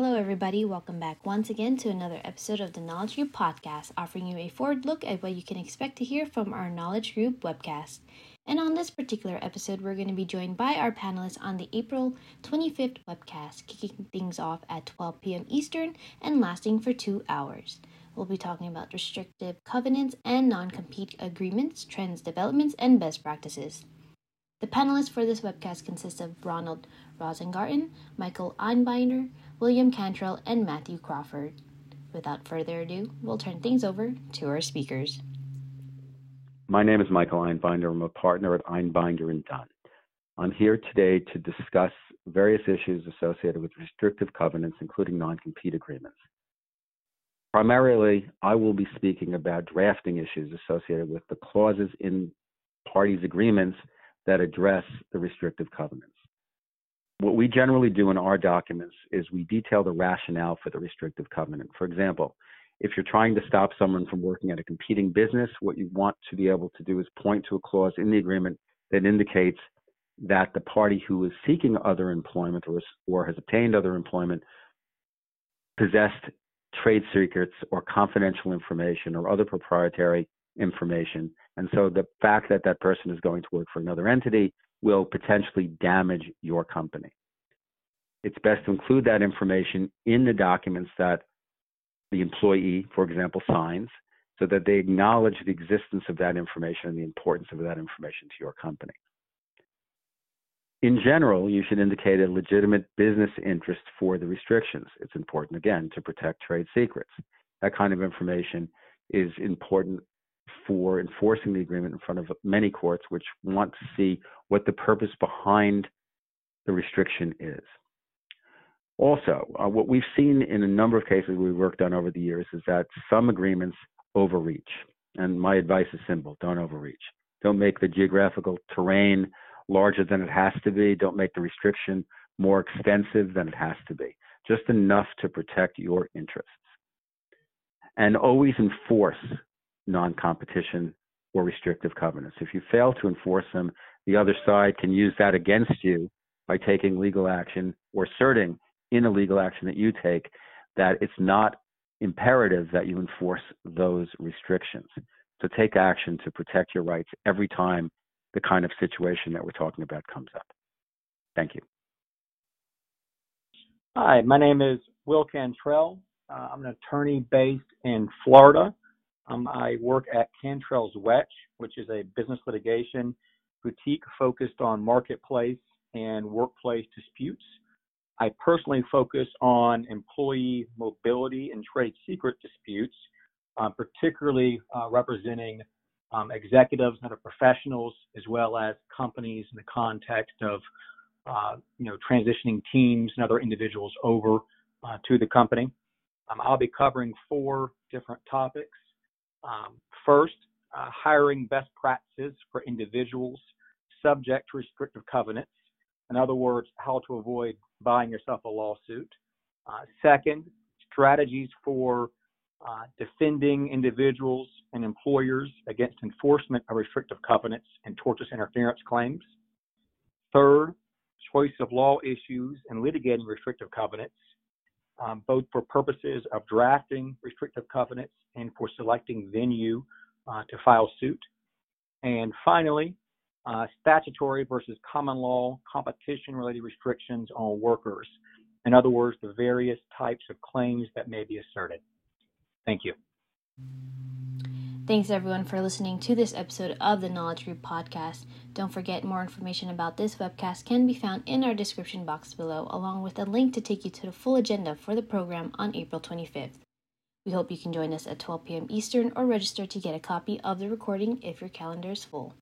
Hello, everybody. Welcome back once again to another episode of the Knowledge Group podcast, offering you a forward look at what you can expect to hear from our Knowledge Group webcast. And on this particular episode, we're going to be joined by our panelists on the April 25th webcast, kicking things off at 12 p.m. Eastern and lasting for two hours. We'll be talking about restrictive covenants and non compete agreements, trends, developments, and best practices. The panelists for this webcast consist of Ronald Rosengarten, Michael Einbinder, William Cantrell, and Matthew Crawford. Without further ado, we'll turn things over to our speakers. My name is Michael Einbinder. I'm a partner at Einbinder and Dunn. I'm here today to discuss various issues associated with restrictive covenants, including non compete agreements. Primarily, I will be speaking about drafting issues associated with the clauses in parties' agreements that address the restrictive covenants. What we generally do in our documents is we detail the rationale for the restrictive covenant. For example, if you're trying to stop someone from working at a competing business, what you want to be able to do is point to a clause in the agreement that indicates that the party who is seeking other employment or, or has obtained other employment possessed trade secrets or confidential information or other proprietary information. And so the fact that that person is going to work for another entity will potentially damage your company. It's best to include that information in the documents that the employee, for example, signs so that they acknowledge the existence of that information and the importance of that information to your company. In general, you should indicate a legitimate business interest for the restrictions. It's important, again, to protect trade secrets. That kind of information is important for enforcing the agreement in front of many courts, which want to see what the purpose behind the restriction is. Also, uh, what we've seen in a number of cases we've worked on over the years is that some agreements overreach. And my advice is simple don't overreach. Don't make the geographical terrain larger than it has to be. Don't make the restriction more extensive than it has to be. Just enough to protect your interests. And always enforce non competition or restrictive covenants. If you fail to enforce them, the other side can use that against you by taking legal action or asserting in a legal action that you take that it's not imperative that you enforce those restrictions. So take action to protect your rights every time the kind of situation that we're talking about comes up. Thank you. Hi, my name is Will Cantrell. Uh, I'm an attorney based in Florida. Um, I work at Cantrell's Wetsch, which is a business litigation boutique focused on marketplace and workplace disputes. I personally focus on employee mobility and trade secret disputes, uh, particularly uh, representing um, executives and other professionals, as well as companies in the context of uh, you know transitioning teams and other individuals over uh, to the company. Um, I'll be covering four different topics. Um, first, uh, hiring best practices for individuals subject to restrictive covenants. In other words, how to avoid buying yourself a lawsuit. Uh, second, strategies for uh, defending individuals and employers against enforcement of restrictive covenants and tortious interference claims. Third, choice of law issues and litigating restrictive covenants, um, both for purposes of drafting restrictive covenants and for selecting venue uh, to file suit. And finally, uh, statutory versus common law competition related restrictions on workers. In other words, the various types of claims that may be asserted. Thank you. Thanks everyone for listening to this episode of the Knowledge Group podcast. Don't forget more information about this webcast can be found in our description box below, along with a link to take you to the full agenda for the program on April 25th. We hope you can join us at 12 p.m. Eastern or register to get a copy of the recording if your calendar is full.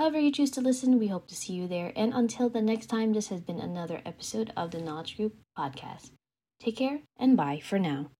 However, you choose to listen, we hope to see you there. And until the next time, this has been another episode of the Knowledge Group podcast. Take care and bye for now.